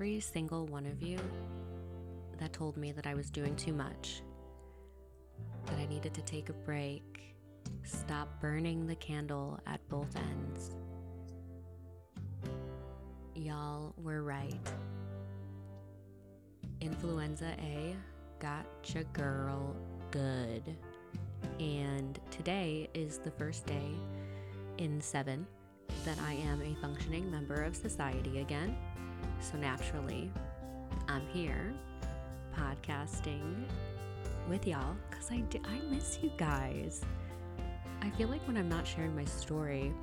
every single one of you that told me that I was doing too much, that I needed to take a break, stop burning the candle at both ends. Y'all were right. Influenza A got your girl good. And today is the first day in seven that I am a functioning member of society again. So naturally, I'm here podcasting with y'all because I, do, I miss you guys. I feel like when I'm not sharing my story,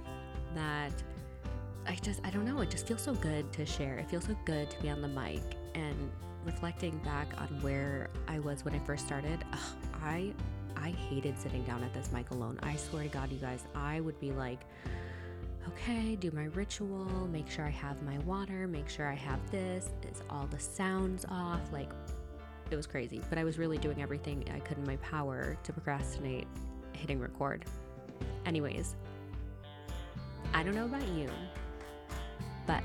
that I just, I don't know, it just feels so good to share. It feels so good to be on the mic and reflecting back on where I was when I first started. Ugh, I, I hated sitting down at this mic alone. I swear to God, you guys, I would be like, okay, do my ritual, make sure I have my water, make sure I have this, is all the sounds off? Like, it was crazy, but I was really doing everything I could in my power to procrastinate hitting record. Anyways, I don't know about you, but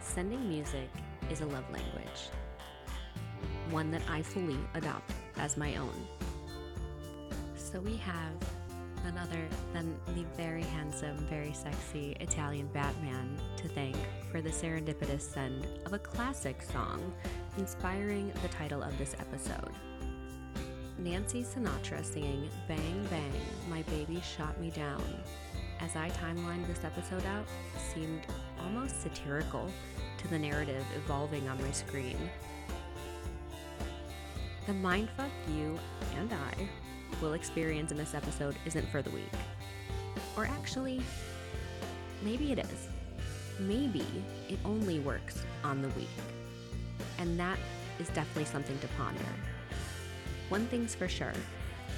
sending music is a love language, one that I fully adopt as my own. So we have none other than the very handsome, very sexy Italian Batman to thank for the serendipitous send of a classic song inspiring the title of this episode. Nancy Sinatra singing Bang Bang, My Baby Shot Me Down, as I timelined this episode out, seemed almost satirical to the narrative evolving on my screen. The mindfuck you and I will experience in this episode isn't for the weak. Or actually, maybe it is. Maybe it only works on the weak. And that is definitely something to ponder. One thing's for sure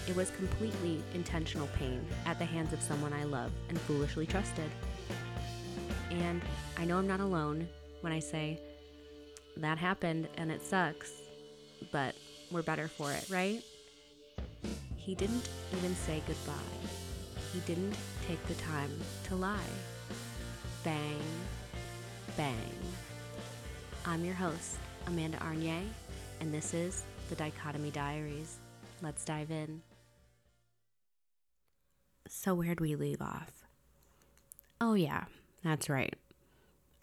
it was completely intentional pain at the hands of someone I love and foolishly trusted. And I know I'm not alone when I say that happened and it sucks, but we're better for it, right? He didn't even say goodbye. He didn't take the time to lie. Bang, bang. I'm your host, Amanda Arnier, and this is the Dichotomy Diaries. Let's dive in. So, where'd we leave off? Oh, yeah, that's right.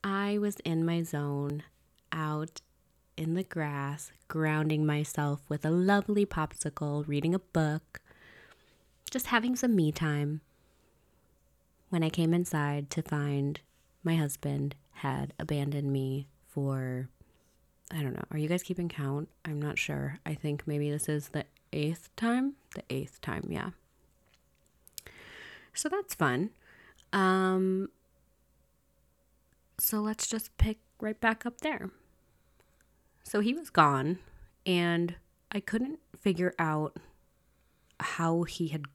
I was in my zone, out in the grass, grounding myself with a lovely popsicle, reading a book, just having some me time. When I came inside to find my husband had abandoned me for, I don't know, are you guys keeping count? I'm not sure. I think maybe this is the eighth time. The eighth time, yeah. So that's fun. Um, so let's just pick right back up there. So he was gone, and I couldn't figure out how he had,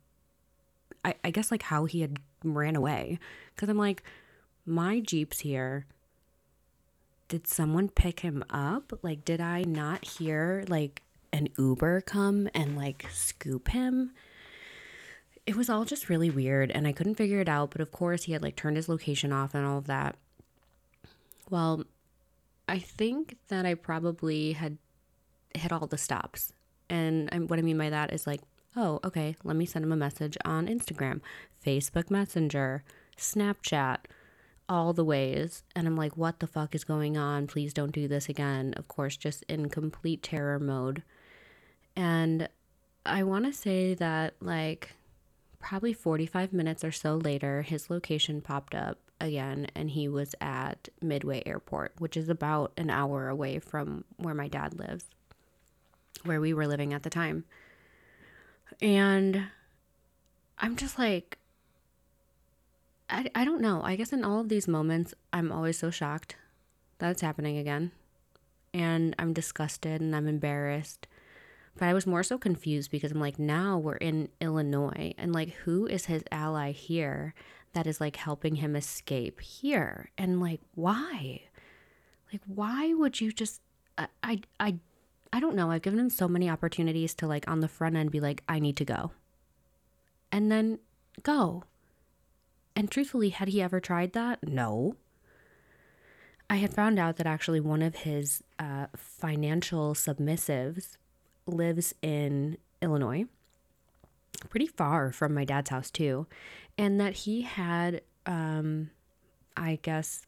I, I guess, like how he had ran away. Because I'm like, my Jeep's here. Did someone pick him up? Like, did I not hear like an Uber come and like scoop him? It was all just really weird and I couldn't figure it out. But of course, he had like turned his location off and all of that. Well, I think that I probably had hit all the stops. And I'm, what I mean by that is like, oh, okay, let me send him a message on Instagram, Facebook Messenger, Snapchat, all the ways. And I'm like, what the fuck is going on? Please don't do this again. Of course, just in complete terror mode. And I want to say that, like, probably 45 minutes or so later, his location popped up again and he was at Midway Airport, which is about an hour away from where my dad lives, where we were living at the time. And I'm just like, I, I don't know. I guess in all of these moments, I'm always so shocked that it's happening again. And I'm disgusted and I'm embarrassed. But I was more so confused because I'm like, now we're in Illinois. And like, who is his ally here that is like helping him escape here? And like, why? Like, why would you just, I, I, I, don't know. I've given him so many opportunities to like on the front end be like, I need to go. And then go and truthfully, had he ever tried that? No. I had found out that actually one of his uh, financial submissives lives in Illinois, pretty far from my dad's house, too, and that he had, um, I guess,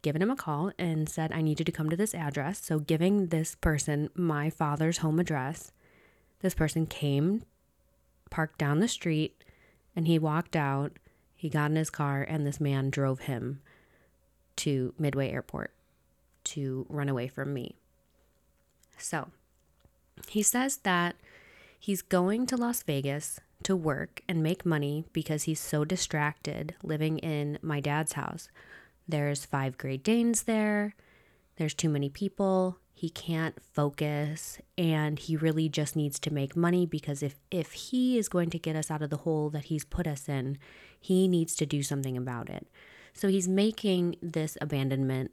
given him a call and said, I need you to come to this address. So, giving this person my father's home address, this person came, parked down the street, and he walked out. He got in his car, and this man drove him to Midway Airport to run away from me. So, he says that he's going to Las Vegas to work and make money because he's so distracted living in my dad's house. There's five Great Danes there, there's too many people. He can't focus and he really just needs to make money because if if he is going to get us out of the hole that he's put us in, he needs to do something about it. So he's making this abandonment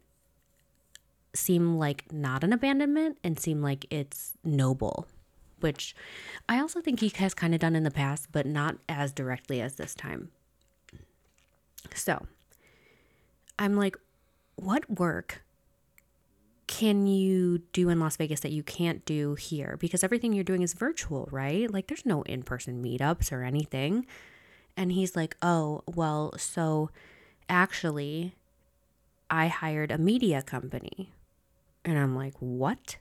seem like not an abandonment and seem like it's noble, which I also think he has kind of done in the past, but not as directly as this time. So I'm like, what work can you do in Las Vegas that you can't do here? Because everything you're doing is virtual, right? Like there's no in person meetups or anything. And he's like, oh, well, so actually, I hired a media company. And I'm like, what?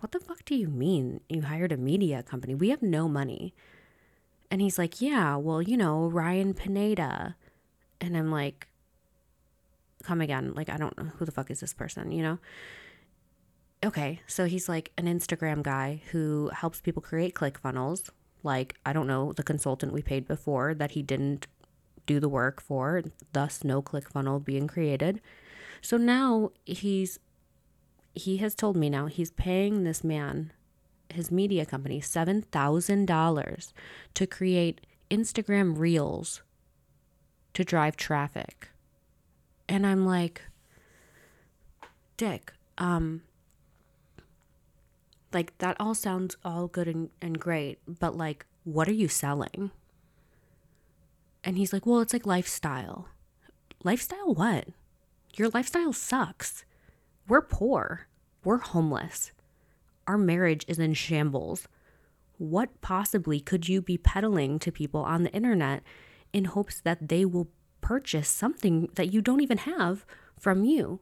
What the fuck do you mean you hired a media company? We have no money. And he's like, yeah, well, you know, Ryan Pineda. And I'm like, come again. Like, I don't know who the fuck is this person, you know? Okay, so he's like an Instagram guy who helps people create ClickFunnels. Like, I don't know, the consultant we paid before that he didn't do the work for, thus no ClickFunnel being created. So now he's he has told me now he's paying this man, his media company, $7,000 to create Instagram reels to drive traffic. And I'm like, Dick, um, like that all sounds all good and, and great, but like, what are you selling? And he's like, Well, it's like lifestyle. Lifestyle what? Your lifestyle sucks. We're poor. We're homeless. Our marriage is in shambles. What possibly could you be peddling to people on the internet in hopes that they will purchase something that you don't even have from you?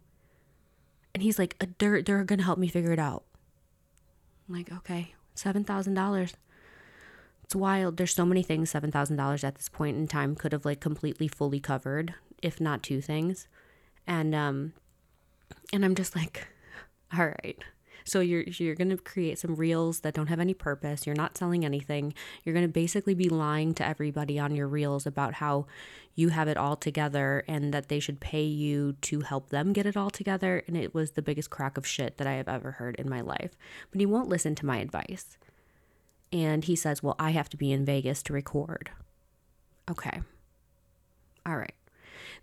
And he's like, They're, they're going to help me figure it out. I'm like, okay, $7,000 it's wild. There's so many things $7,000 at this point in time could have like completely fully covered, if not two things. And um and I'm just like all right. So you're you're going to create some reels that don't have any purpose. You're not selling anything. You're going to basically be lying to everybody on your reels about how you have it all together and that they should pay you to help them get it all together and it was the biggest crack of shit that I have ever heard in my life. But he won't listen to my advice. And he says, Well, I have to be in Vegas to record. Okay. All right.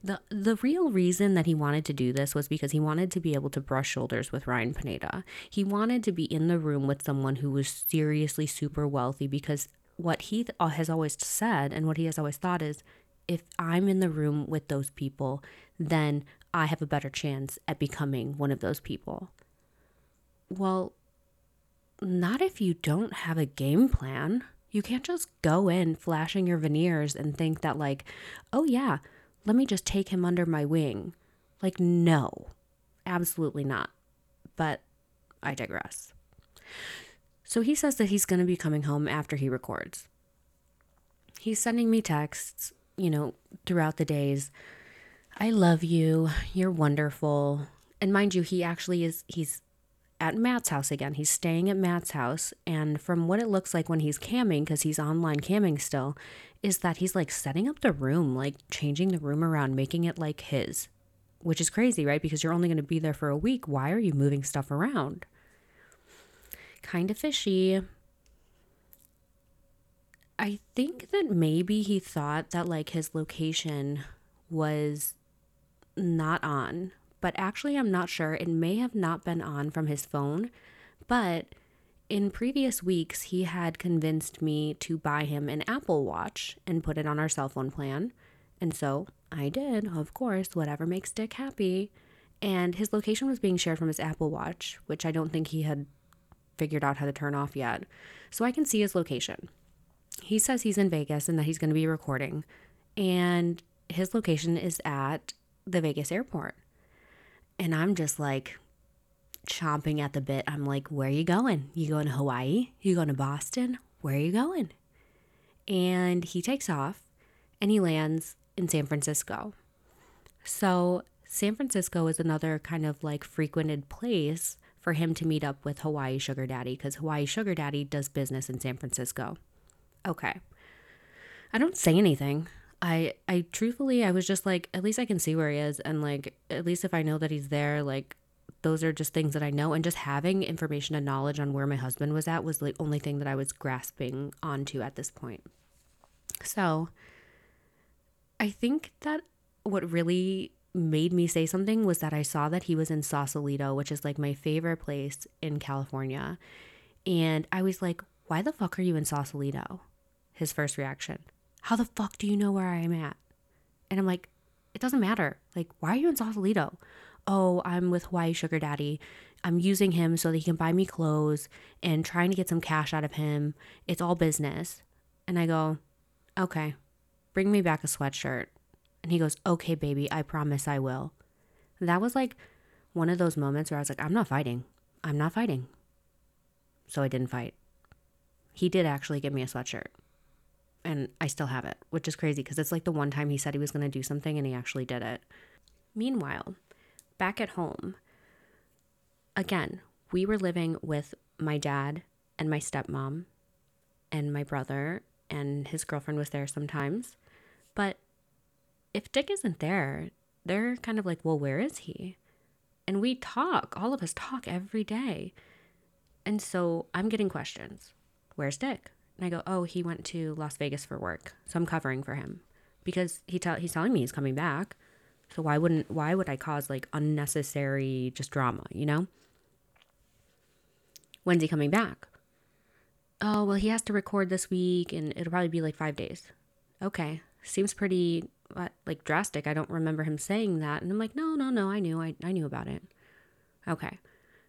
The, the real reason that he wanted to do this was because he wanted to be able to brush shoulders with Ryan Pineda. He wanted to be in the room with someone who was seriously super wealthy because what he uh, has always said and what he has always thought is if I'm in the room with those people, then I have a better chance at becoming one of those people. Well, not if you don't have a game plan. You can't just go in flashing your veneers and think that, like, oh yeah, let me just take him under my wing. Like, no, absolutely not. But I digress. So he says that he's going to be coming home after he records. He's sending me texts, you know, throughout the days. I love you. You're wonderful. And mind you, he actually is, he's at Matt's house again. He's staying at Matt's house. And from what it looks like when he's camming, because he's online camming still, is that he's like setting up the room, like changing the room around, making it like his, which is crazy, right? Because you're only going to be there for a week. Why are you moving stuff around? Kind of fishy. I think that maybe he thought that like his location was not on but actually, I'm not sure. It may have not been on from his phone, but in previous weeks, he had convinced me to buy him an Apple Watch and put it on our cell phone plan. And so I did, of course, whatever makes Dick happy. And his location was being shared from his Apple Watch, which I don't think he had figured out how to turn off yet. So I can see his location. He says he's in Vegas and that he's going to be recording. And his location is at the Vegas airport. And I'm just like chomping at the bit. I'm like, where are you going? You going to Hawaii? You going to Boston? Where are you going? And he takes off and he lands in San Francisco. So, San Francisco is another kind of like frequented place for him to meet up with Hawaii Sugar Daddy because Hawaii Sugar Daddy does business in San Francisco. Okay. I don't say anything. I I truthfully I was just like at least I can see where he is and like at least if I know that he's there like those are just things that I know and just having information and knowledge on where my husband was at was the only thing that I was grasping onto at this point. So I think that what really made me say something was that I saw that he was in Sausalito, which is like my favorite place in California. And I was like, why the fuck are you in Sausalito? His first reaction. How the fuck do you know where I am at? And I'm like, it doesn't matter. Like, why are you in Sausalito? Oh, I'm with Hawaii Sugar Daddy. I'm using him so that he can buy me clothes and trying to get some cash out of him. It's all business. And I go, okay, bring me back a sweatshirt. And he goes, okay, baby, I promise I will. That was like one of those moments where I was like, I'm not fighting. I'm not fighting. So I didn't fight. He did actually give me a sweatshirt and I still have it, which is crazy because it's like the one time he said he was going to do something and he actually did it. Meanwhile, back at home, again, we were living with my dad and my stepmom and my brother, and his girlfriend was there sometimes. But if Dick isn't there, they're kind of like, well, where is he? And we talk, all of us talk every day. And so I'm getting questions Where's Dick? And I go, oh, he went to Las Vegas for work, so I'm covering for him because he tell he's telling me he's coming back. So why wouldn't why would I cause like unnecessary just drama, you know? When's he coming back? Oh, well, he has to record this week and it'll probably be like 5 days. Okay. Seems pretty uh, like drastic. I don't remember him saying that. And I'm like, "No, no, no, I knew. I I knew about it." Okay.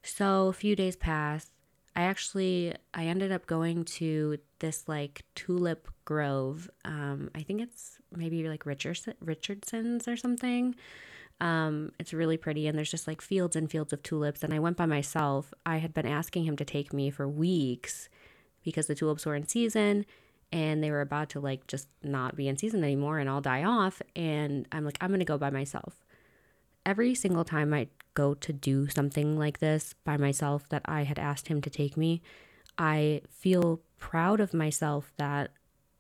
So, a few days pass I actually I ended up going to this like tulip grove. Um, I think it's maybe like Richardson, Richardson's or something. Um, it's really pretty, and there's just like fields and fields of tulips. And I went by myself. I had been asking him to take me for weeks because the tulips were in season and they were about to like just not be in season anymore and all die off. And I'm like, I'm gonna go by myself. Every single time I go to do something like this by myself that I had asked him to take me, I feel proud of myself that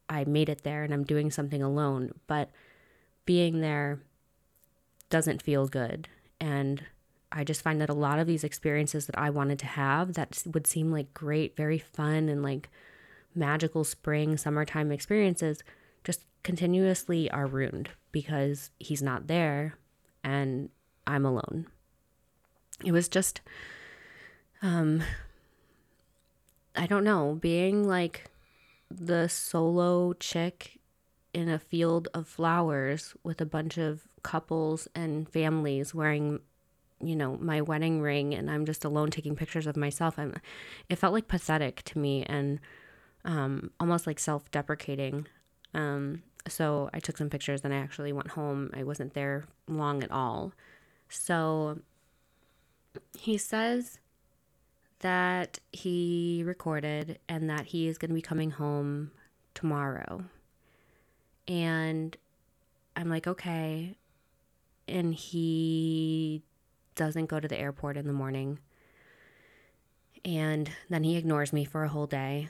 I made it there and I'm doing something alone. But being there doesn't feel good. And I just find that a lot of these experiences that I wanted to have that would seem like great, very fun, and like magical spring, summertime experiences just continuously are ruined because he's not there and I'm alone it was just um I don't know, being like the solo chick in a field of flowers with a bunch of couples and families wearing you know my wedding ring and i'm just alone taking pictures of myself i'm it felt like pathetic to me and um, almost like self-deprecating. Um, so i took some pictures and i actually went home. I wasn't there long at all. So he says that he recorded and that he is going to be coming home tomorrow. And I'm like, okay. And he doesn't go to the airport in the morning. And then he ignores me for a whole day.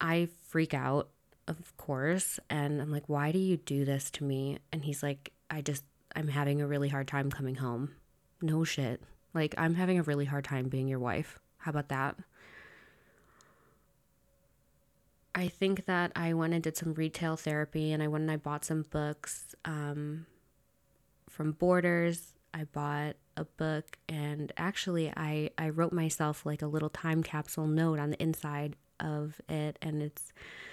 I freak out, of course. And I'm like, why do you do this to me? And he's like, I just, I'm having a really hard time coming home. No shit. Like, I'm having a really hard time being your wife. How about that? I think that I went and did some retail therapy and I went and I bought some books um, from Borders. I bought a book and actually I, I wrote myself like a little time capsule note on the inside of it. And it's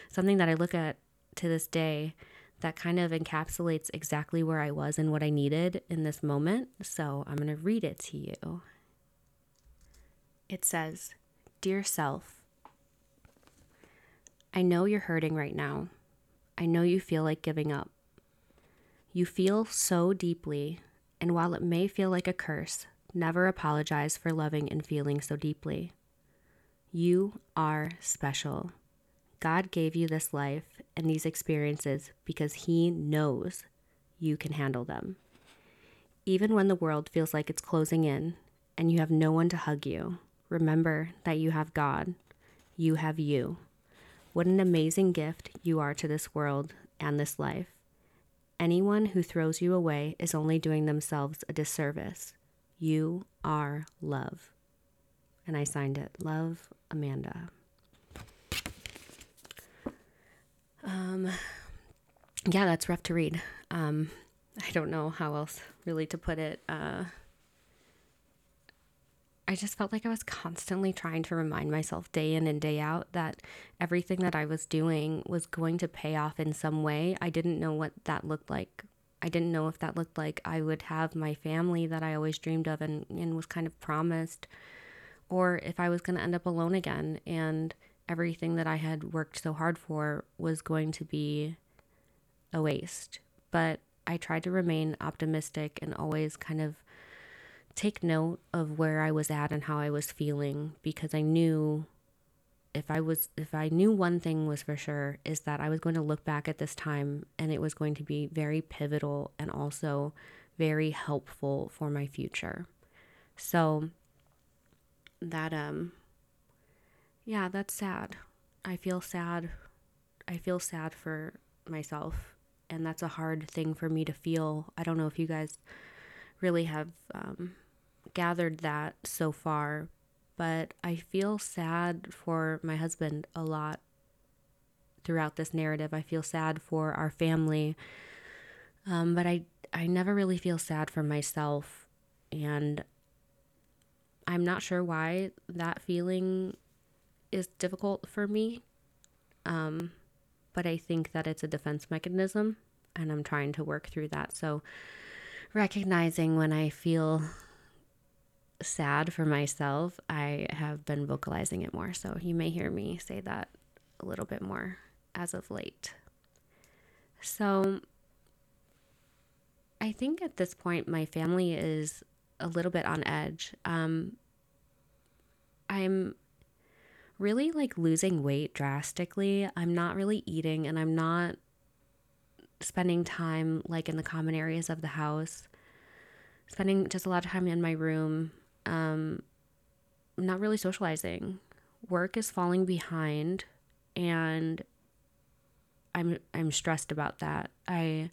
something that I look at to this day that kind of encapsulates exactly where I was and what I needed in this moment. So I'm going to read it to you. It says, Dear self, I know you're hurting right now. I know you feel like giving up. You feel so deeply, and while it may feel like a curse, never apologize for loving and feeling so deeply. You are special. God gave you this life and these experiences because He knows you can handle them. Even when the world feels like it's closing in and you have no one to hug you, remember that you have God. You have you. What an amazing gift you are to this world and this life. Anyone who throws you away is only doing themselves a disservice. You are love. And I signed it Love Amanda. Um, yeah, that's rough to read. Um, I don't know how else really to put it. Uh, I just felt like I was constantly trying to remind myself day in and day out that everything that I was doing was going to pay off in some way. I didn't know what that looked like. I didn't know if that looked like I would have my family that I always dreamed of and, and was kind of promised, or if I was going to end up alone again. And everything that I had worked so hard for was going to be a waste. But I tried to remain optimistic and always kind of take note of where I was at and how I was feeling because I knew if I was if I knew one thing was for sure is that I was going to look back at this time and it was going to be very pivotal and also very helpful for my future. So that um yeah, that's sad. I feel sad. I feel sad for myself, and that's a hard thing for me to feel. I don't know if you guys really have um, gathered that so far, but I feel sad for my husband a lot throughout this narrative. I feel sad for our family, um, but I I never really feel sad for myself, and I'm not sure why that feeling is difficult for me. Um, but I think that it's a defense mechanism and I'm trying to work through that. So, recognizing when I feel sad for myself, I have been vocalizing it more. So, you may hear me say that a little bit more as of late. So, I think at this point, my family is a little bit on edge. Um, I'm really like losing weight drastically. I'm not really eating and I'm not spending time like in the common areas of the house. Spending just a lot of time in my room. Um not really socializing. Work is falling behind and I'm I'm stressed about that. I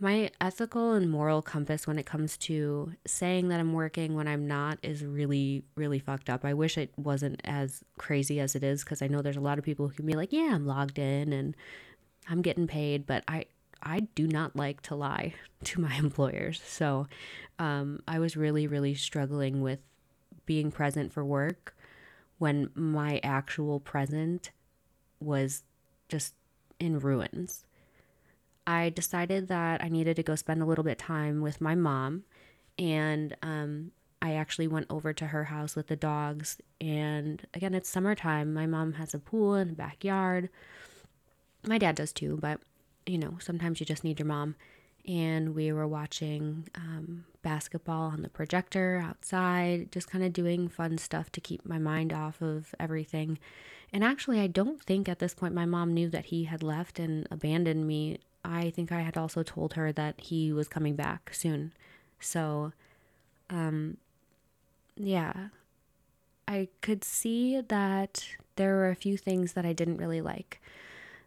my ethical and moral compass when it comes to saying that I'm working when I'm not is really, really fucked up. I wish it wasn't as crazy as it is because I know there's a lot of people who can be like, yeah, I'm logged in and I'm getting paid, but I, I do not like to lie to my employers. So um, I was really, really struggling with being present for work when my actual present was just in ruins. I decided that I needed to go spend a little bit time with my mom. And um, I actually went over to her house with the dogs. And again, it's summertime. My mom has a pool and a backyard. My dad does too, but you know, sometimes you just need your mom. And we were watching um, basketball on the projector outside, just kind of doing fun stuff to keep my mind off of everything. And actually, I don't think at this point my mom knew that he had left and abandoned me I think I had also told her that he was coming back soon. So, um, yeah, I could see that there were a few things that I didn't really like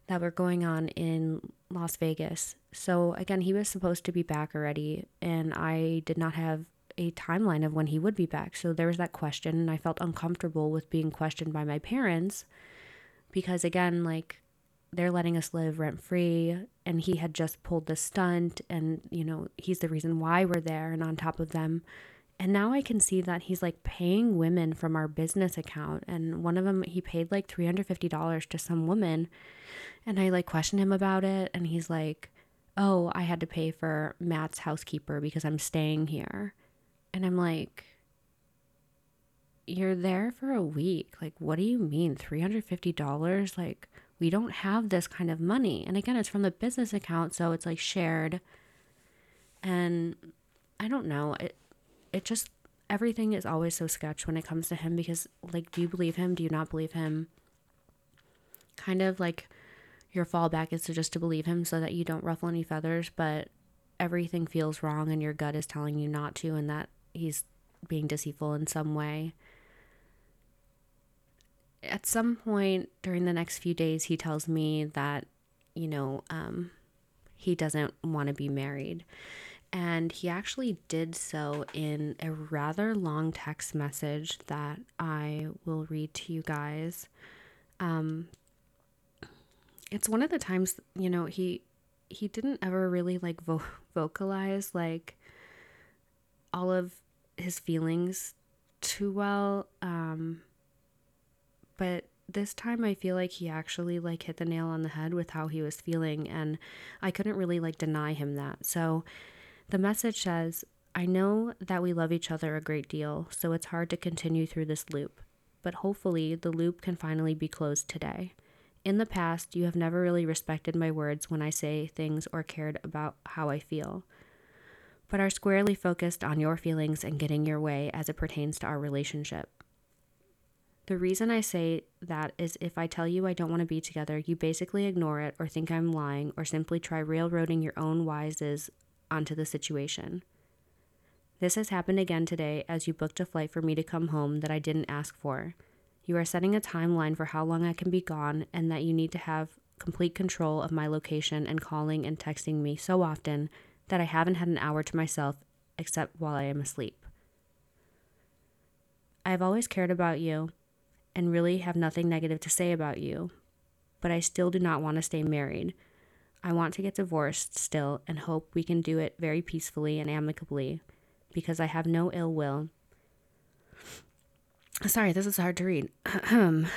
that were going on in Las Vegas. So, again, he was supposed to be back already, and I did not have a timeline of when he would be back. So, there was that question, and I felt uncomfortable with being questioned by my parents because, again, like, they're letting us live rent free and he had just pulled the stunt and you know he's the reason why we're there and on top of them and now i can see that he's like paying women from our business account and one of them he paid like $350 to some woman and i like questioned him about it and he's like oh, I had to pay for Matt's housekeeper because I'm staying here. And I'm like, you're there for a week. Like, what do you mean? $350? Like, we don't have this kind of money. And again, it's from the business account, so it's like shared. And I don't know. It it just everything is always so sketch when it comes to him because like do you believe him? Do you not believe him? Kind of like your fallback is to just to believe him so that you don't ruffle any feathers, but everything feels wrong and your gut is telling you not to and that he's being deceitful in some way at some point during the next few days, he tells me that, you know, um, he doesn't want to be married. And he actually did so in a rather long text message that I will read to you guys. Um, it's one of the times, you know, he he didn't ever really like vo- vocalize like all of his feelings too well. Um, but this time I feel like he actually like hit the nail on the head with how he was feeling and I couldn't really like deny him that. So the message says, I know that we love each other a great deal, so it's hard to continue through this loop. But hopefully the loop can finally be closed today. In the past, you have never really respected my words when I say things or cared about how I feel, but are squarely focused on your feelings and getting your way as it pertains to our relationship. The reason I say that is if I tell you I don't want to be together, you basically ignore it or think I'm lying or simply try railroading your own wises onto the situation. This has happened again today as you booked a flight for me to come home that I didn't ask for. You are setting a timeline for how long I can be gone and that you need to have complete control of my location and calling and texting me so often that I haven't had an hour to myself except while I am asleep. I have always cared about you and really have nothing negative to say about you, but I still do not want to stay married. I want to get divorced still and hope we can do it very peacefully and amicably because I have no ill will. Sorry, this is hard to read. and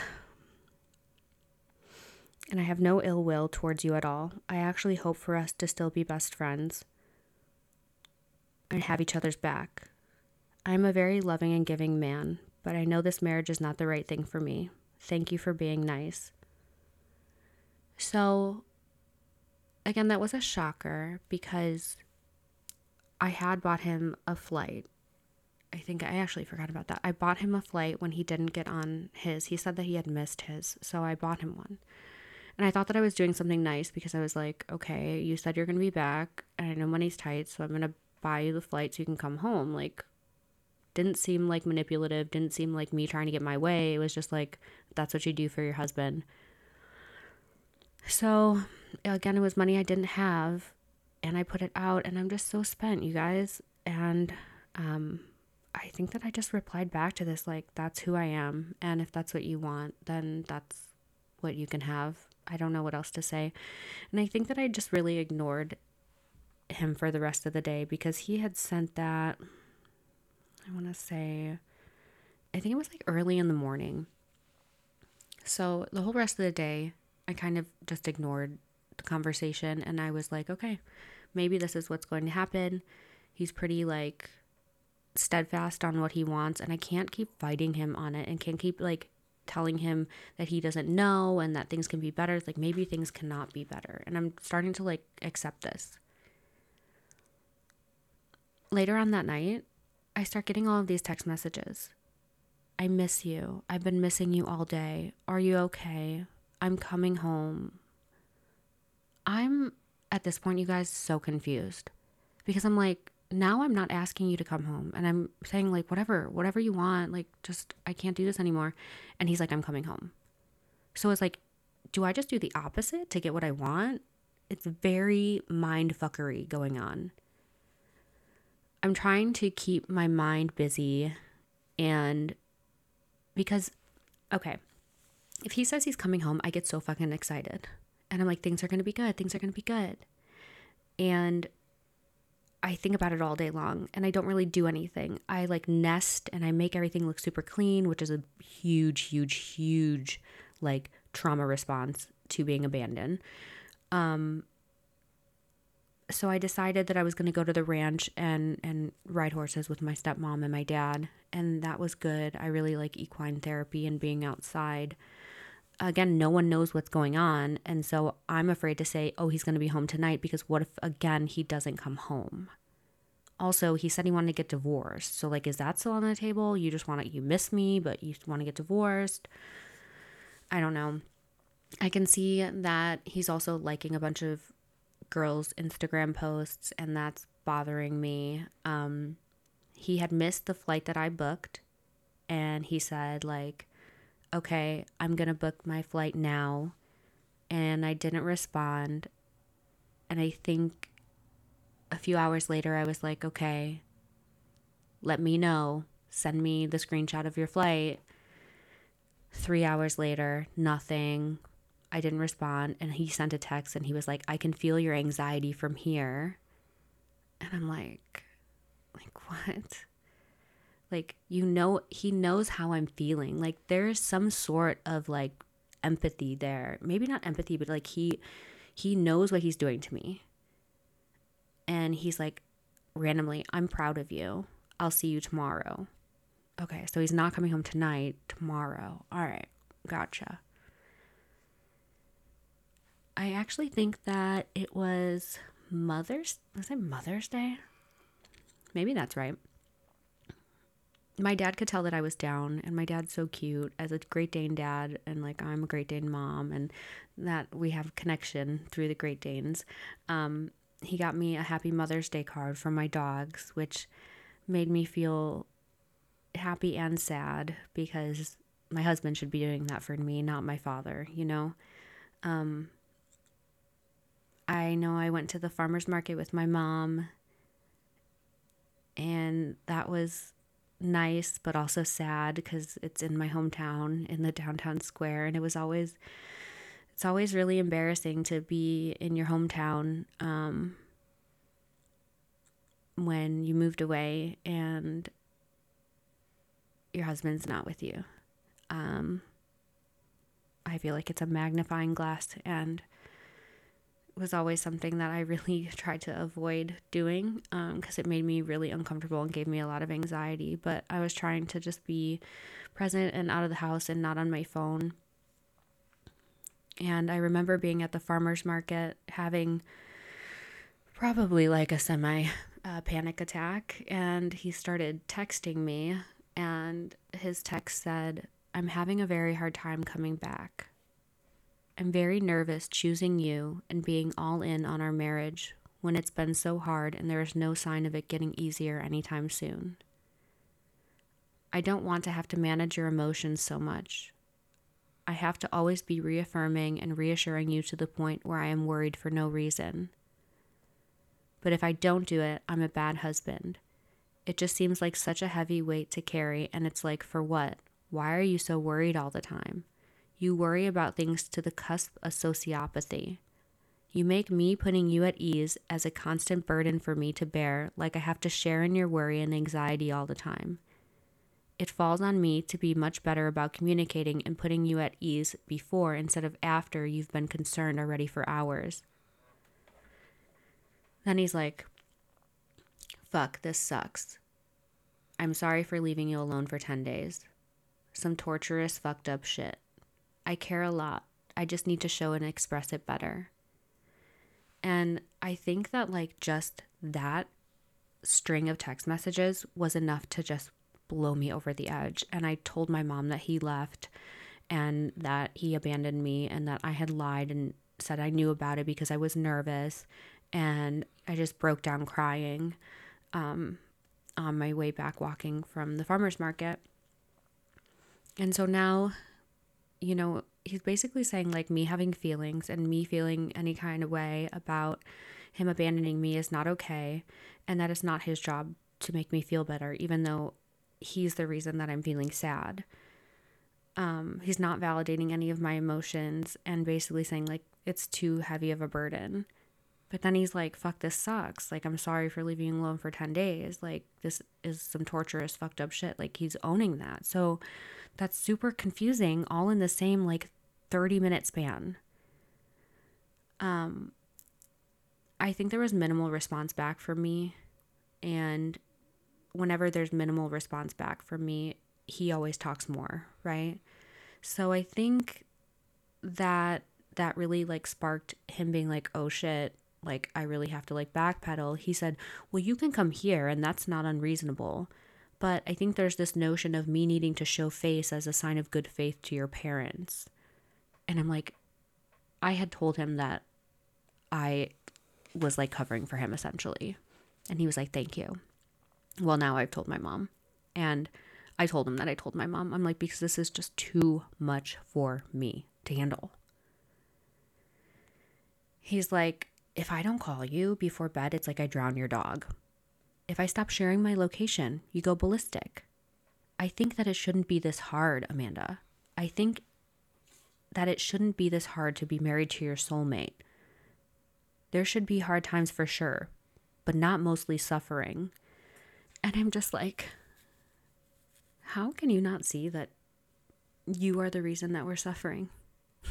I have no ill will towards you at all. I actually hope for us to still be best friends and have each other's back. I am a very loving and giving man, but I know this marriage is not the right thing for me. Thank you for being nice. So, again, that was a shocker because I had bought him a flight. I think I actually forgot about that. I bought him a flight when he didn't get on his. He said that he had missed his, so I bought him one. And I thought that I was doing something nice because I was like, okay, you said you're going to be back, and I know money's tight, so I'm going to buy you the flight so you can come home. Like, didn't seem like manipulative, didn't seem like me trying to get my way. It was just like, that's what you do for your husband. So, again, it was money I didn't have, and I put it out, and I'm just so spent, you guys. And um, I think that I just replied back to this, like, that's who I am. And if that's what you want, then that's what you can have. I don't know what else to say. And I think that I just really ignored him for the rest of the day because he had sent that I want to say, I think it was like early in the morning. So the whole rest of the day, I kind of just ignored the conversation and I was like, okay, maybe this is what's going to happen. He's pretty like steadfast on what he wants and I can't keep fighting him on it and can't keep like telling him that he doesn't know and that things can be better. It's like maybe things cannot be better. And I'm starting to like accept this. Later on that night, I start getting all of these text messages. I miss you. I've been missing you all day. Are you okay? I'm coming home. I'm at this point, you guys, so confused because I'm like, now I'm not asking you to come home and I'm saying, like, whatever, whatever you want, like, just, I can't do this anymore. And he's like, I'm coming home. So it's like, do I just do the opposite to get what I want? It's very mind fuckery going on. I'm trying to keep my mind busy and because okay, if he says he's coming home, I get so fucking excited. And I'm like things are going to be good. Things are going to be good. And I think about it all day long and I don't really do anything. I like nest and I make everything look super clean, which is a huge huge huge like trauma response to being abandoned. Um so I decided that I was going to go to the ranch and and ride horses with my stepmom and my dad, and that was good. I really like equine therapy and being outside. Again, no one knows what's going on, and so I'm afraid to say, "Oh, he's going to be home tonight," because what if again he doesn't come home? Also, he said he wanted to get divorced. So like, is that still on the table? You just want to you miss me, but you want to get divorced? I don't know. I can see that he's also liking a bunch of girls' Instagram posts, and that's bothering me. Um, he had missed the flight that I booked, and he said, like, okay, I'm going to book my flight now. And I didn't respond. And I think a few hours later, I was like, okay, let me know. Send me the screenshot of your flight. Three hours later, nothing. I didn't respond. And he sent a text and he was like, I can feel your anxiety from here. And I'm like, like, what? Like, you know, he knows how I'm feeling. Like, there's some sort of like empathy there. Maybe not empathy, but like he he knows what he's doing to me. And he's like randomly, I'm proud of you. I'll see you tomorrow. Okay, so he's not coming home tonight, tomorrow. All right, gotcha. I actually think that it was Mother's was it Mother's Day? Maybe that's right. My dad could tell that I was down and my dad's so cute as a Great Dane dad and like I'm a Great Dane mom and that we have connection through the Great Danes. Um, he got me a happy Mother's Day card from my dogs, which made me feel happy and sad because my husband should be doing that for me, not my father, you know? Um, I know I went to the farmer's market with my mom, and that was nice, but also sad because it's in my hometown in the downtown square, and it was always. It's always really embarrassing to be in your hometown um, when you moved away and your husband's not with you. Um, I feel like it's a magnifying glass and was always something that I really tried to avoid doing because um, it made me really uncomfortable and gave me a lot of anxiety. But I was trying to just be present and out of the house and not on my phone. And I remember being at the farmer's market having probably like a semi uh, panic attack. And he started texting me, and his text said, I'm having a very hard time coming back. I'm very nervous choosing you and being all in on our marriage when it's been so hard and there is no sign of it getting easier anytime soon. I don't want to have to manage your emotions so much. I have to always be reaffirming and reassuring you to the point where I am worried for no reason. But if I don't do it, I'm a bad husband. It just seems like such a heavy weight to carry, and it's like, for what? Why are you so worried all the time? You worry about things to the cusp of sociopathy. You make me putting you at ease as a constant burden for me to bear, like I have to share in your worry and anxiety all the time. It falls on me to be much better about communicating and putting you at ease before instead of after you've been concerned already for hours. Then he's like, Fuck, this sucks. I'm sorry for leaving you alone for 10 days. Some torturous, fucked up shit. I care a lot. I just need to show and express it better. And I think that, like, just that string of text messages was enough to just blow me over the edge. And I told my mom that he left and that he abandoned me and that I had lied and said I knew about it because I was nervous. And I just broke down crying um, on my way back walking from the farmer's market. And so now you know, he's basically saying like me having feelings and me feeling any kind of way about him abandoning me is not okay and that it's not his job to make me feel better even though he's the reason that I'm feeling sad. Um, he's not validating any of my emotions and basically saying like it's too heavy of a burden. But then he's like, fuck, this sucks. Like, I'm sorry for leaving you alone for 10 days. Like, this is some torturous, fucked up shit. Like, he's owning that. So, that's super confusing all in the same like 30 minute span. Um I think there was minimal response back from me. And whenever there's minimal response back from me, he always talks more, right? So I think that that really like sparked him being like, oh shit, like I really have to like backpedal. He said, well, you can come here and that's not unreasonable. But I think there's this notion of me needing to show face as a sign of good faith to your parents. And I'm like, I had told him that I was like covering for him essentially. And he was like, thank you. Well, now I've told my mom. And I told him that I told my mom. I'm like, because this is just too much for me to handle. He's like, if I don't call you before bed, it's like I drown your dog. If I stop sharing my location, you go ballistic. I think that it shouldn't be this hard, Amanda. I think that it shouldn't be this hard to be married to your soulmate. There should be hard times for sure, but not mostly suffering. And I'm just like, how can you not see that you are the reason that we're suffering?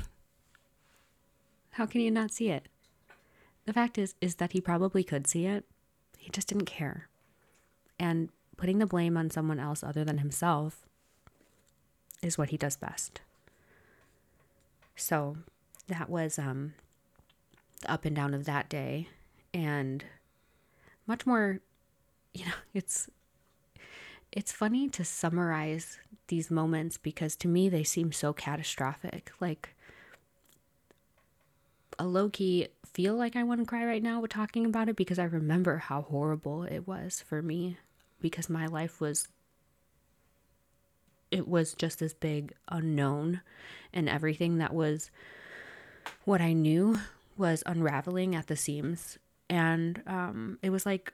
How can you not see it? The fact is is that he probably could see it. He just didn't care. And putting the blame on someone else other than himself is what he does best. So that was um, the up and down of that day. And much more, you know, it's it's funny to summarize these moments because to me they seem so catastrophic. Like a low key feel like I want to cry right now with talking about it because I remember how horrible it was for me because my life was it was just this big unknown and everything that was what I knew was unraveling at the seams. And um, it was like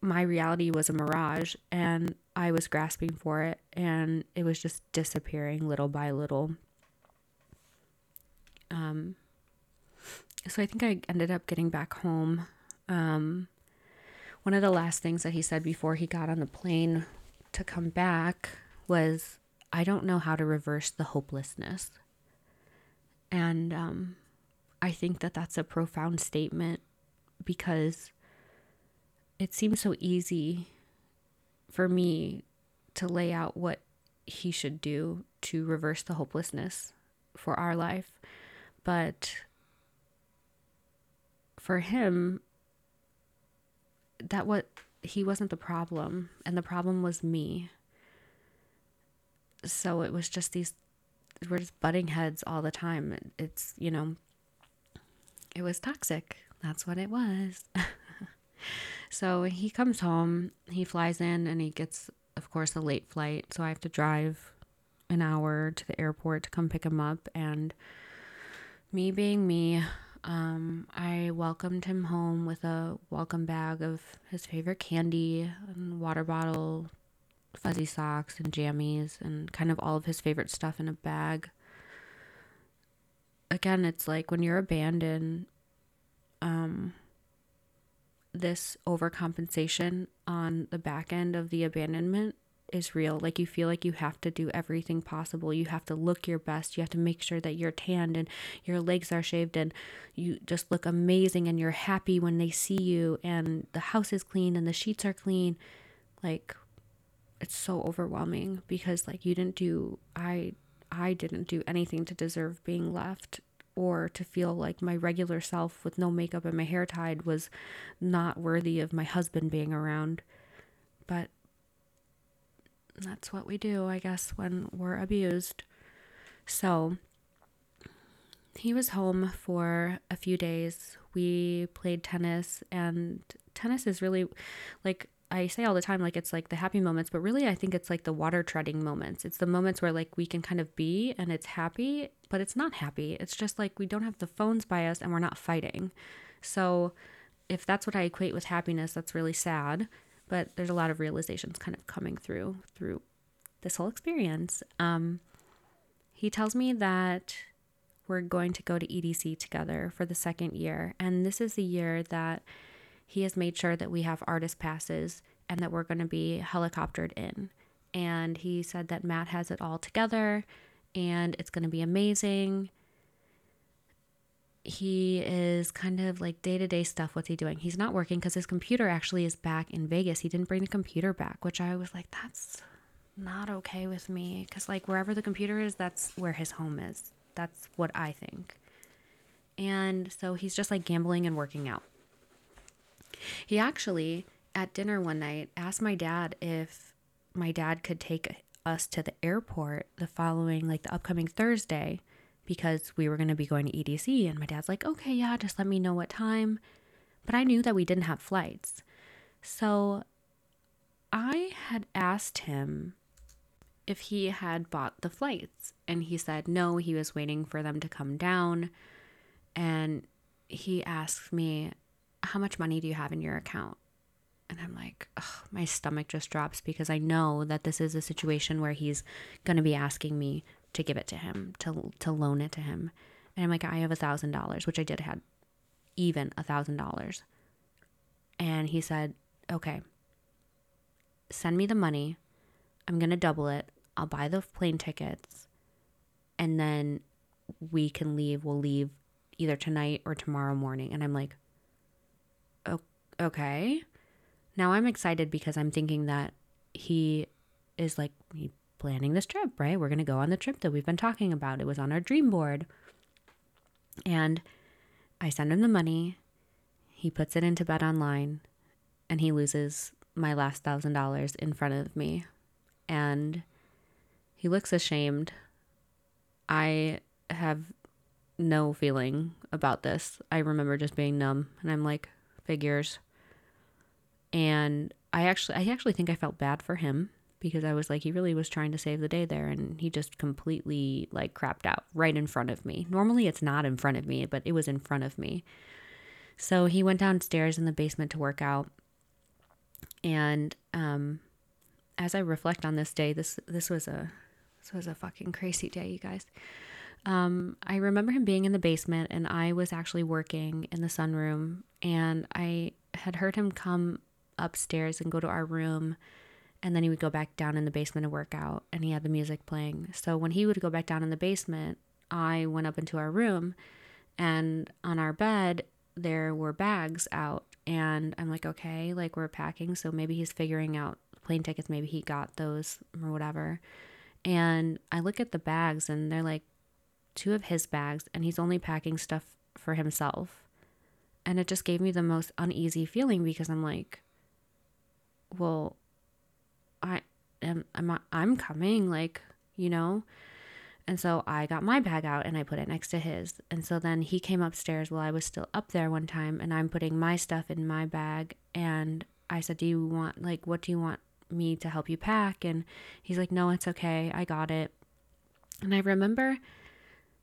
my reality was a mirage and I was grasping for it and it was just disappearing little by little. Um, so I think I ended up getting back home um, one of the last things that he said before he got on the plane to come back was, I don't know how to reverse the hopelessness. And um, I think that that's a profound statement because it seems so easy for me to lay out what he should do to reverse the hopelessness for our life. But for him, that what he wasn't the problem and the problem was me. So it was just these we're just butting heads all the time. It's you know it was toxic. That's what it was. So he comes home he flies in and he gets of course a late flight. So i have to drive an hour to the airport to come pick him up. And me being me um, I welcomed him home with a welcome bag of his favorite candy and water bottle, fuzzy socks and jammies, and kind of all of his favorite stuff in a bag. Again, it's like when you're abandoned, um, this overcompensation on the back end of the abandonment is real. Like you feel like you have to do everything possible. You have to look your best. You have to make sure that you're tanned and your legs are shaved and you just look amazing and you're happy when they see you and the house is clean and the sheets are clean. Like it's so overwhelming because like you didn't do I I didn't do anything to deserve being left or to feel like my regular self with no makeup and my hair tied was not worthy of my husband being around. But that's what we do, I guess, when we're abused. So he was home for a few days. We played tennis, and tennis is really like I say all the time, like it's like the happy moments, but really I think it's like the water treading moments. It's the moments where like we can kind of be and it's happy, but it's not happy. It's just like we don't have the phones by us and we're not fighting. So if that's what I equate with happiness, that's really sad but there's a lot of realizations kind of coming through through this whole experience. Um, he tells me that we're going to go to EDC together for the second year, and this is the year that he has made sure that we have artist passes and that we're going to be helicoptered in. And he said that Matt has it all together and it's going to be amazing. He is kind of like day to day stuff. What's he doing? He's not working because his computer actually is back in Vegas. He didn't bring the computer back, which I was like, that's not okay with me. Because, like, wherever the computer is, that's where his home is. That's what I think. And so he's just like gambling and working out. He actually, at dinner one night, asked my dad if my dad could take us to the airport the following, like the upcoming Thursday because we were going to be going to EDC. And my dad's like, okay, yeah, just let me know what time. But I knew that we didn't have flights. So I had asked him if he had bought the flights. And he said no, he was waiting for them to come down. And he asked me, How much money do you have in your account? And I'm like, my stomach just drops because I know that this is a situation where he's going to be asking me to give it to him, to to loan it to him. And I'm like, I have a thousand dollars, which I did had even a thousand dollars. And he said, Okay, send me the money. I'm gonna double it. I'll buy the plane tickets and then we can leave. We'll leave either tonight or tomorrow morning. And I'm like, okay. Now I'm excited because I'm thinking that he is like, planning this trip, right? We're going to go on the trip that we've been talking about. It was on our dream board. And I send him the money. He puts it into Bet Online and he loses my last thousand dollars in front of me. And he looks ashamed. I have no feeling about this. I remember just being numb and I'm like, figures. And I actually I actually think I felt bad for him because I was like, he really was trying to save the day there and he just completely like crapped out right in front of me. Normally it's not in front of me, but it was in front of me. So he went downstairs in the basement to work out. And um, as I reflect on this day, this this was a this was a fucking crazy day, you guys. Um, I remember him being in the basement and I was actually working in the sunroom and I had heard him come upstairs and go to our room and then he would go back down in the basement and work out and he had the music playing. So when he would go back down in the basement i went up into our room and on our bed there were bags out and i'm like okay like we're packing so maybe he's figuring out plane tickets maybe he got those or whatever. And i look at the bags and they're like two of his bags and he's only packing stuff for himself. And it just gave me the most uneasy feeling because i'm like well I am I'm I'm coming like, you know. And so I got my bag out and I put it next to his. And so then he came upstairs while I was still up there one time and I'm putting my stuff in my bag and I said, "Do you want like what do you want me to help you pack?" And he's like, "No, it's okay. I got it." And I remember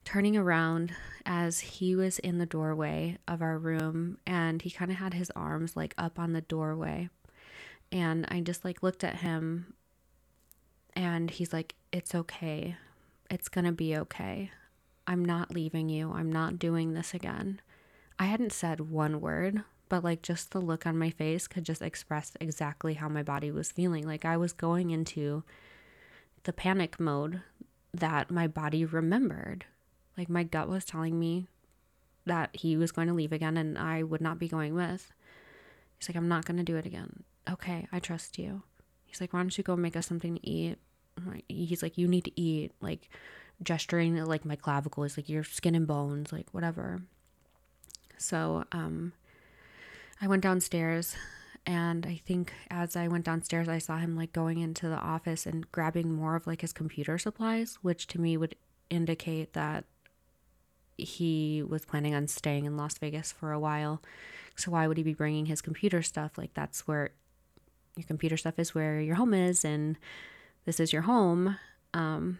turning around as he was in the doorway of our room and he kind of had his arms like up on the doorway and I just like looked at him and he's like, It's okay. It's gonna be okay. I'm not leaving you. I'm not doing this again. I hadn't said one word, but like just the look on my face could just express exactly how my body was feeling. Like I was going into the panic mode that my body remembered. Like my gut was telling me that he was going to leave again and I would not be going with. He's like, I'm not going to do it again okay, I trust you. He's like, why don't you go make us something to eat? He's like, you need to eat, like gesturing like my clavicle is like your skin and bones, like whatever. So, um, I went downstairs and I think as I went downstairs, I saw him like going into the office and grabbing more of like his computer supplies, which to me would indicate that he was planning on staying in Las Vegas for a while. So why would he be bringing his computer stuff? Like that's where your computer stuff is where your home is and this is your home. Um,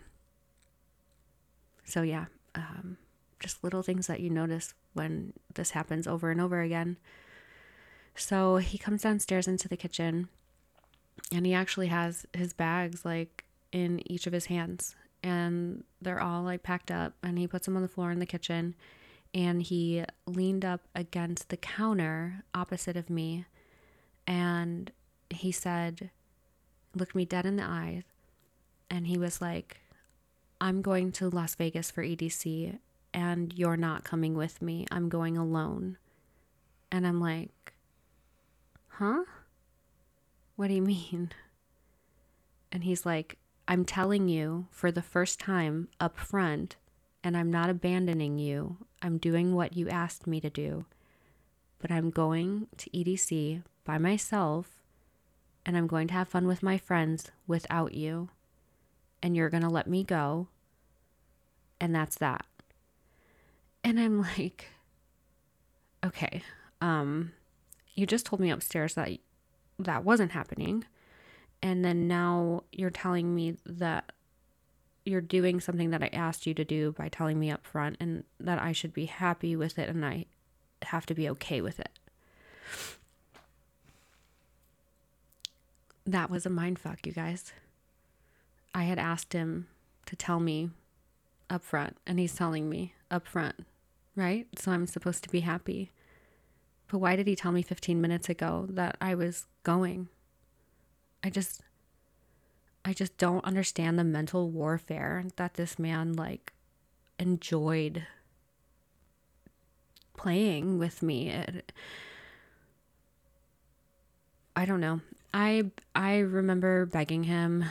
so, yeah, um, just little things that you notice when this happens over and over again. So he comes downstairs into the kitchen and he actually has his bags like in each of his hands and they're all like packed up and he puts them on the floor in the kitchen and he leaned up against the counter opposite of me and he said, looked me dead in the eyes, and he was like, I'm going to Las Vegas for EDC, and you're not coming with me. I'm going alone. And I'm like, huh? What do you mean? And he's like, I'm telling you for the first time up front, and I'm not abandoning you. I'm doing what you asked me to do. But I'm going to EDC by myself, and I'm going to have fun with my friends without you. And you're going to let me go. And that's that. And I'm like, okay, um, you just told me upstairs that that wasn't happening. And then now you're telling me that you're doing something that I asked you to do by telling me up front and that I should be happy with it and I have to be okay with it. That was a mind fuck, you guys. I had asked him to tell me up front and he's telling me up front, right? So I'm supposed to be happy. But why did he tell me 15 minutes ago that I was going? I just I just don't understand the mental warfare that this man like enjoyed playing with me. It, I don't know. I I remember begging him.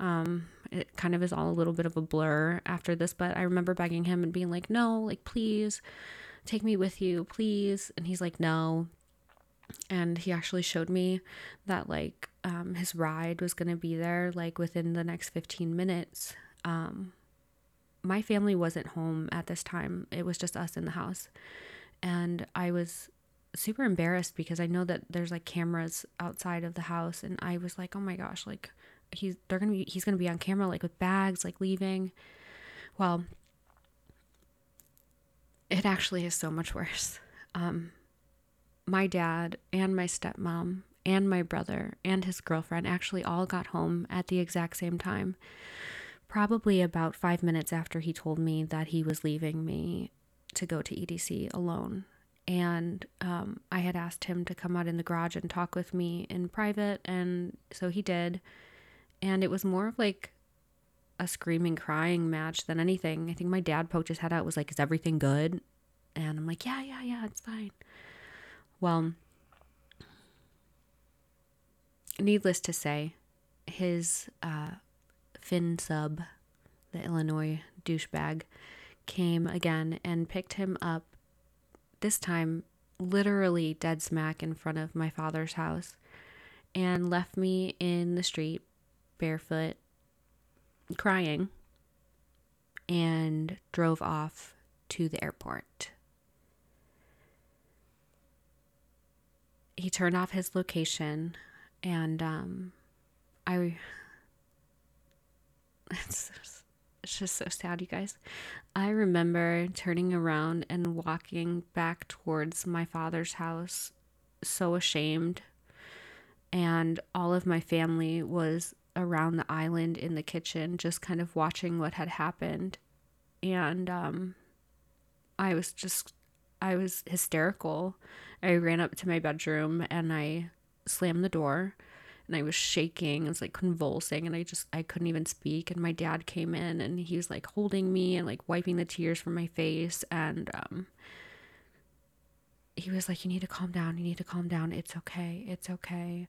Um, it kind of is all a little bit of a blur after this, but I remember begging him and being like, "No, like please take me with you, please." And he's like, "No." And he actually showed me that like um, his ride was to be there like within the next 15 minutes. Um, my family wasn't home at this time. It was just us in the house. And I was super embarrassed because I know that there's like cameras outside of the house and I was like, "Oh my gosh, like he's they're going to be he's going to be on camera like with bags like leaving." Well, it actually is so much worse. Um my dad and my stepmom and my brother and his girlfriend actually all got home at the exact same time. Probably about five minutes after he told me that he was leaving me to go to EDC alone. And um, I had asked him to come out in the garage and talk with me in private. And so he did. And it was more of like a screaming, crying match than anything. I think my dad poked his head out, was like, Is everything good? And I'm like, Yeah, yeah, yeah, it's fine. Well, needless to say, his uh, fin sub, the Illinois douchebag, came again and picked him up, this time literally dead smack in front of my father's house, and left me in the street barefoot, crying, and drove off to the airport. He turned off his location and um, I it's it's just so sad, you guys. I remember turning around and walking back towards my father's house, so ashamed, and all of my family was around the island in the kitchen, just kind of watching what had happened, and um, I was just I was hysterical. I ran up to my bedroom and I slammed the door and I was shaking. I was like convulsing and I just I couldn't even speak. And my dad came in and he was like holding me and like wiping the tears from my face and um he was like, You need to calm down, you need to calm down. It's okay, it's okay.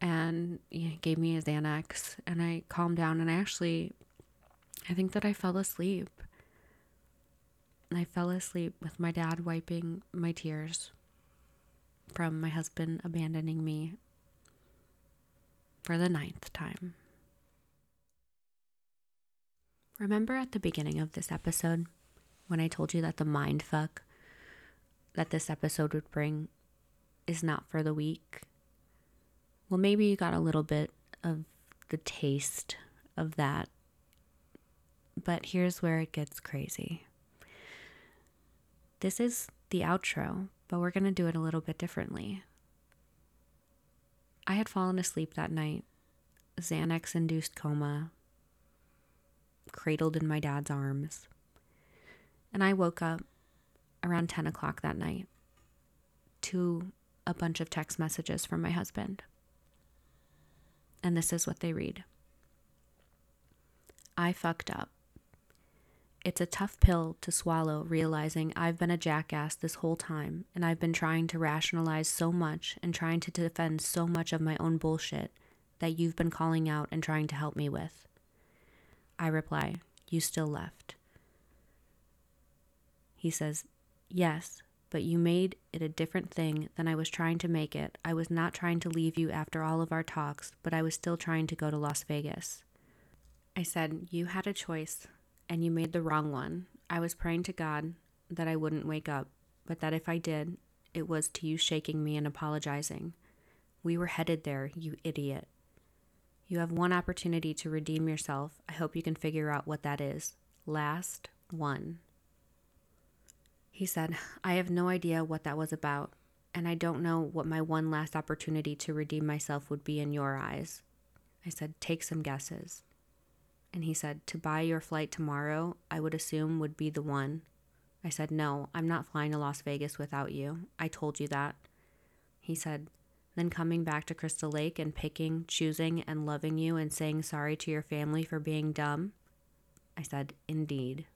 And he gave me his Xanax and I calmed down and I actually I think that I fell asleep. I fell asleep with my dad wiping my tears from my husband abandoning me for the ninth time. Remember at the beginning of this episode when I told you that the mind fuck that this episode would bring is not for the weak? Well, maybe you got a little bit of the taste of that. But here's where it gets crazy. This is the outro, but we're going to do it a little bit differently. I had fallen asleep that night, Xanax induced coma, cradled in my dad's arms. And I woke up around 10 o'clock that night to a bunch of text messages from my husband. And this is what they read I fucked up. It's a tough pill to swallow, realizing I've been a jackass this whole time, and I've been trying to rationalize so much and trying to defend so much of my own bullshit that you've been calling out and trying to help me with. I reply, You still left. He says, Yes, but you made it a different thing than I was trying to make it. I was not trying to leave you after all of our talks, but I was still trying to go to Las Vegas. I said, You had a choice, and you made the wrong one. I was praying to God that I wouldn't wake up, but that if I did, it was to you shaking me and apologizing. We were headed there, you idiot. You have one opportunity to redeem yourself. I hope you can figure out what that is. Last one. He said, I have no idea what that was about, and I don't know what my one last opportunity to redeem myself would be in your eyes. I said, Take some guesses. And he said, To buy your flight tomorrow, I would assume would be the one. I said, No, I'm not flying to Las Vegas without you. I told you that. He said, Then coming back to Crystal Lake and picking, choosing, and loving you and saying sorry to your family for being dumb? I said, Indeed.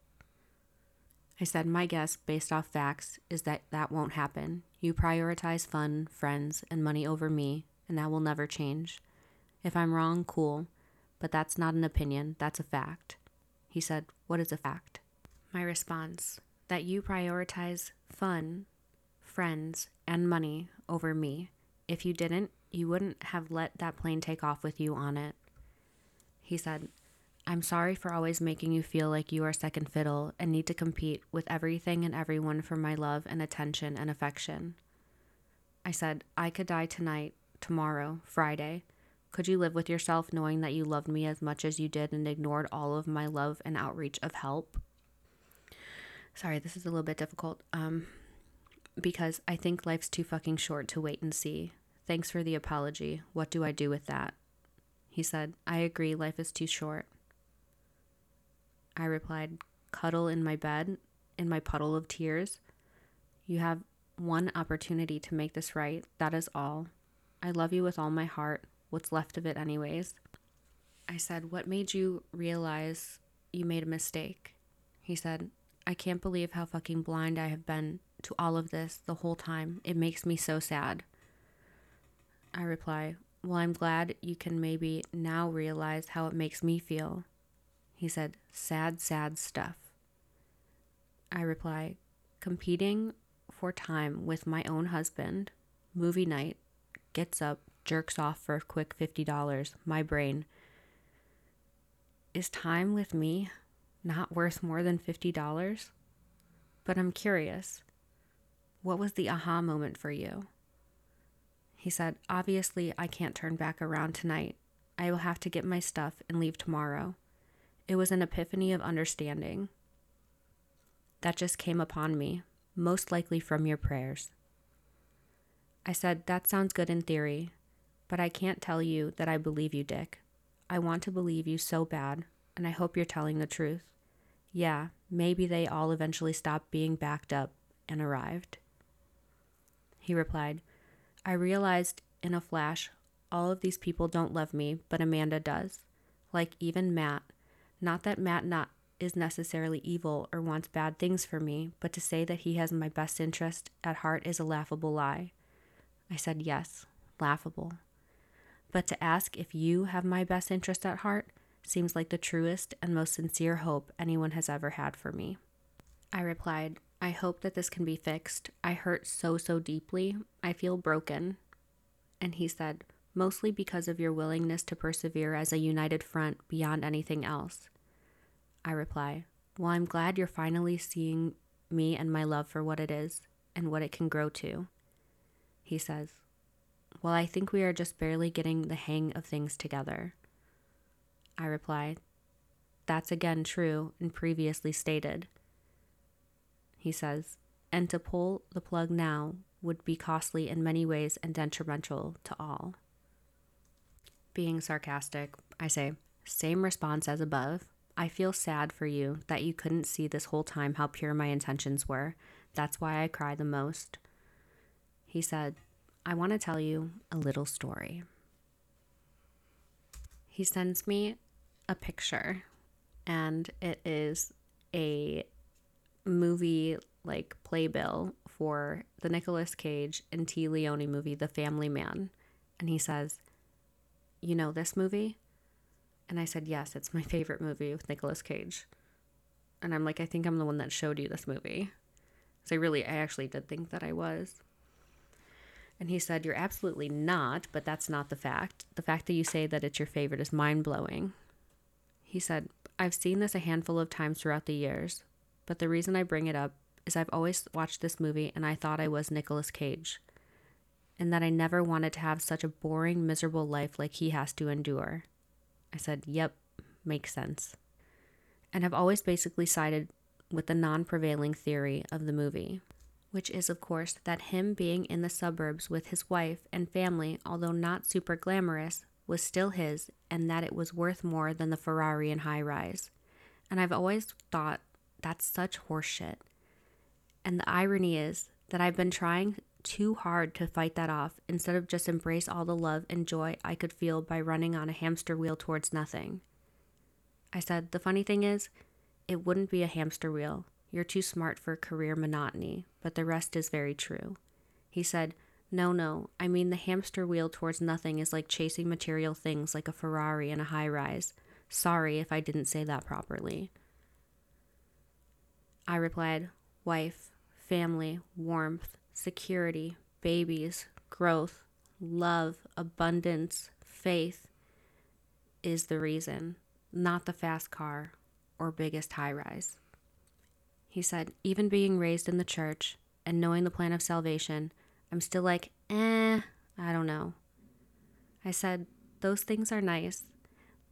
I said, My guess, based off facts, is that that won't happen. You prioritize fun, friends, and money over me, and that will never change. If I'm wrong, cool, but that's not an opinion, that's a fact. He said, What is a fact? My response, that you prioritize fun, friends, and money over me. If you didn't, you wouldn't have let that plane take off with you on it. He said, I'm sorry for always making you feel like you are second fiddle and need to compete with everything and everyone for my love and attention and affection. I said, I could die tonight, tomorrow, Friday. Could you live with yourself knowing that you loved me as much as you did and ignored all of my love and outreach of help? Sorry, this is a little bit difficult. Um, because I think life's too fucking short to wait and see. Thanks for the apology. What do I do with that? He said, I agree, life is too short. I replied, Cuddle in my bed, in my puddle of tears. You have one opportunity to make this right. That is all. I love you with all my heart. What's left of it, anyways? I said, What made you realize you made a mistake? He said, I can't believe how fucking blind I have been to all of this the whole time. It makes me so sad. I reply, Well, I'm glad you can maybe now realize how it makes me feel. He said, Sad, sad stuff. I reply, Competing for time with my own husband, movie night, gets up, jerks off for a quick $50. My brain. Is time with me not worth more than $50? But I'm curious. What was the aha moment for you? He said, Obviously, I can't turn back around tonight. I will have to get my stuff and leave tomorrow. It was an epiphany of understanding that just came upon me, most likely from your prayers. I said, That sounds good in theory, but I can't tell you that I believe you, Dick. I want to believe you so bad, and I hope you're telling the truth. Yeah, maybe they all eventually stopped being backed up and arrived. He replied, I realized in a flash all of these people don't love me, but Amanda does. Like even Matt, not that Matt not is necessarily evil or wants bad things for me, but to say that he has my best interest at heart is a laughable lie. I said yes, laughable. But to ask if you have my best interest at heart seems like the truest and most sincere hope anyone has ever had for me. I replied, I hope that this can be fixed. I hurt so, so deeply. I feel broken. And he said, mostly because of your willingness to persevere as a united front beyond anything else. I reply, Well, I'm glad you're finally seeing me and my love for what it is and what it can grow to. He says, Well, I think we are just barely getting the hang of things together. I reply, That's again true and previously stated. He says, And to pull the plug now would be costly in many ways and detrimental to all. Being sarcastic, I say, same response as above. I feel sad for you that you couldn't see this whole time how pure my intentions were. That's why I cry the most. He said, I want to tell you a little story. He sends me a picture, and it is a movie like playbill for the Nicolas Cage and Téa Leoni movie, The Family Man. And he says, You know this movie? And I said, Yes, it's my favorite movie with Nicolas Cage. And I'm like, I think I'm the one that showed you this movie. So I really, I actually did think that I was. And he said, You're absolutely not, but that's not the fact. The fact that you say that it's your favorite is mind blowing. He said, I've seen this a handful of times throughout the years, but the reason I bring it up is I've always watched this movie and I thought I was Nicolas Cage, and that I never wanted to have such a boring, miserable life like he has to endure. I said, Yep, makes sense. And have always basically sided with the non prevailing theory of the movie which is, of course, that him being in the suburbs with his wife and family, although not super glamorous, was still his, and that it was worth more than the Ferrari and high rise. And I've always thought that's such horseshit. And the irony is that I've been trying too hard to fight that off instead of just embrace all the love and joy I could feel by running on a hamster wheel towards nothing. I said, The funny thing is, it wouldn't be a hamster wheel. You're too smart for career monotony, but the rest is very true. He said, No, no, I mean the hamster wheel towards nothing is like chasing material things like a Ferrari and a high rise. Sorry if I didn't say that properly. I replied, Wife, family, warmth, security, babies, growth, love, abundance, faith is the reason, not the fast car or biggest high rise. He said, even being raised in the church and knowing the plan of salvation, I'm still like, eh, I don't know. I said, those things are nice,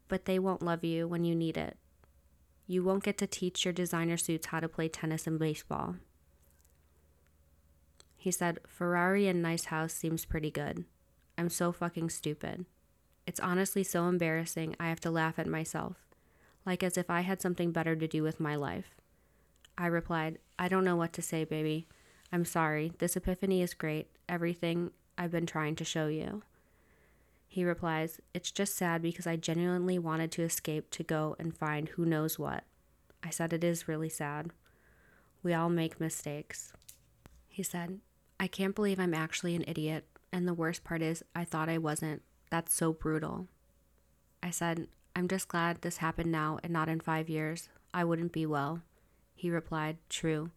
but they won't love you when you need it. You won't get to teach your designer suits how to play tennis and baseball. He said, Ferrari and nice house seems pretty good. I'm so fucking stupid. It's honestly so embarrassing I have to laugh at myself, like as if I had something better to do with my life. I replied, I don't know what to say, baby. I'm sorry. This epiphany is great. Everything I've been trying to show you. He replies, It's just sad because I genuinely wanted to escape to go and find who knows what. I said, It is really sad. We all make mistakes. He said, I can't believe I'm actually an idiot, and the worst part is, I thought I wasn't. That's so brutal. I said, I'm just glad this happened now and not in five years. I wouldn't be well. He replied, True.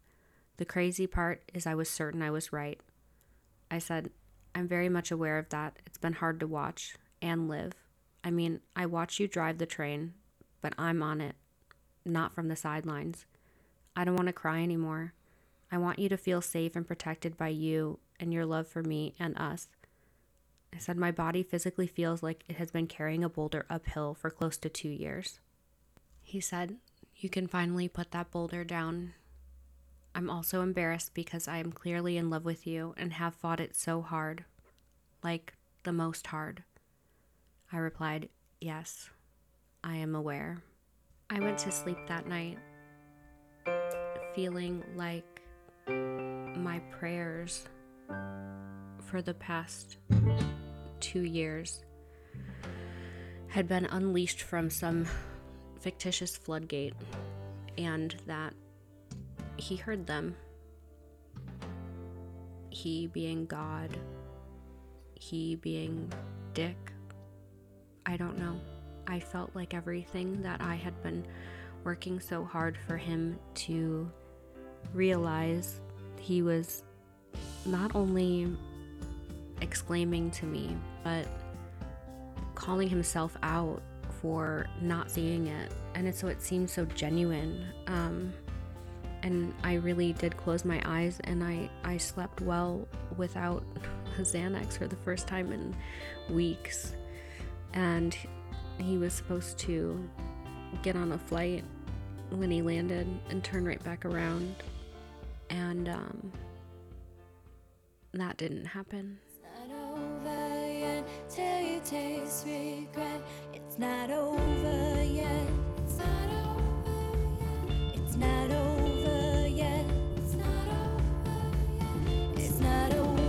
The crazy part is I was certain I was right. I said, I'm very much aware of that. It's been hard to watch and live. I mean, I watch you drive the train, but I'm on it, not from the sidelines. I don't want to cry anymore. I want you to feel safe and protected by you and your love for me and us. I said, My body physically feels like it has been carrying a boulder uphill for close to two years. He said, you can finally put that boulder down. I'm also embarrassed because I am clearly in love with you and have fought it so hard. Like, the most hard. I replied, Yes, I am aware. I went to sleep that night feeling like my prayers for the past two years had been unleashed from some fictitious floodgate and that he heard them. He being God, he being Dick. I don't know. I felt like everything that I had been working so hard for him to realize he was not only exclaiming to me, but calling himself out for not seeing it. And so it seemed so genuine. Um, and I really did close my eyes and I, I slept well without Xanax for the first time in weeks. And he was supposed to get on a flight when he landed and turn right back around. And um, that didn't happen it's not over yet. It's not over yet. It's not over yet. It's not over yet.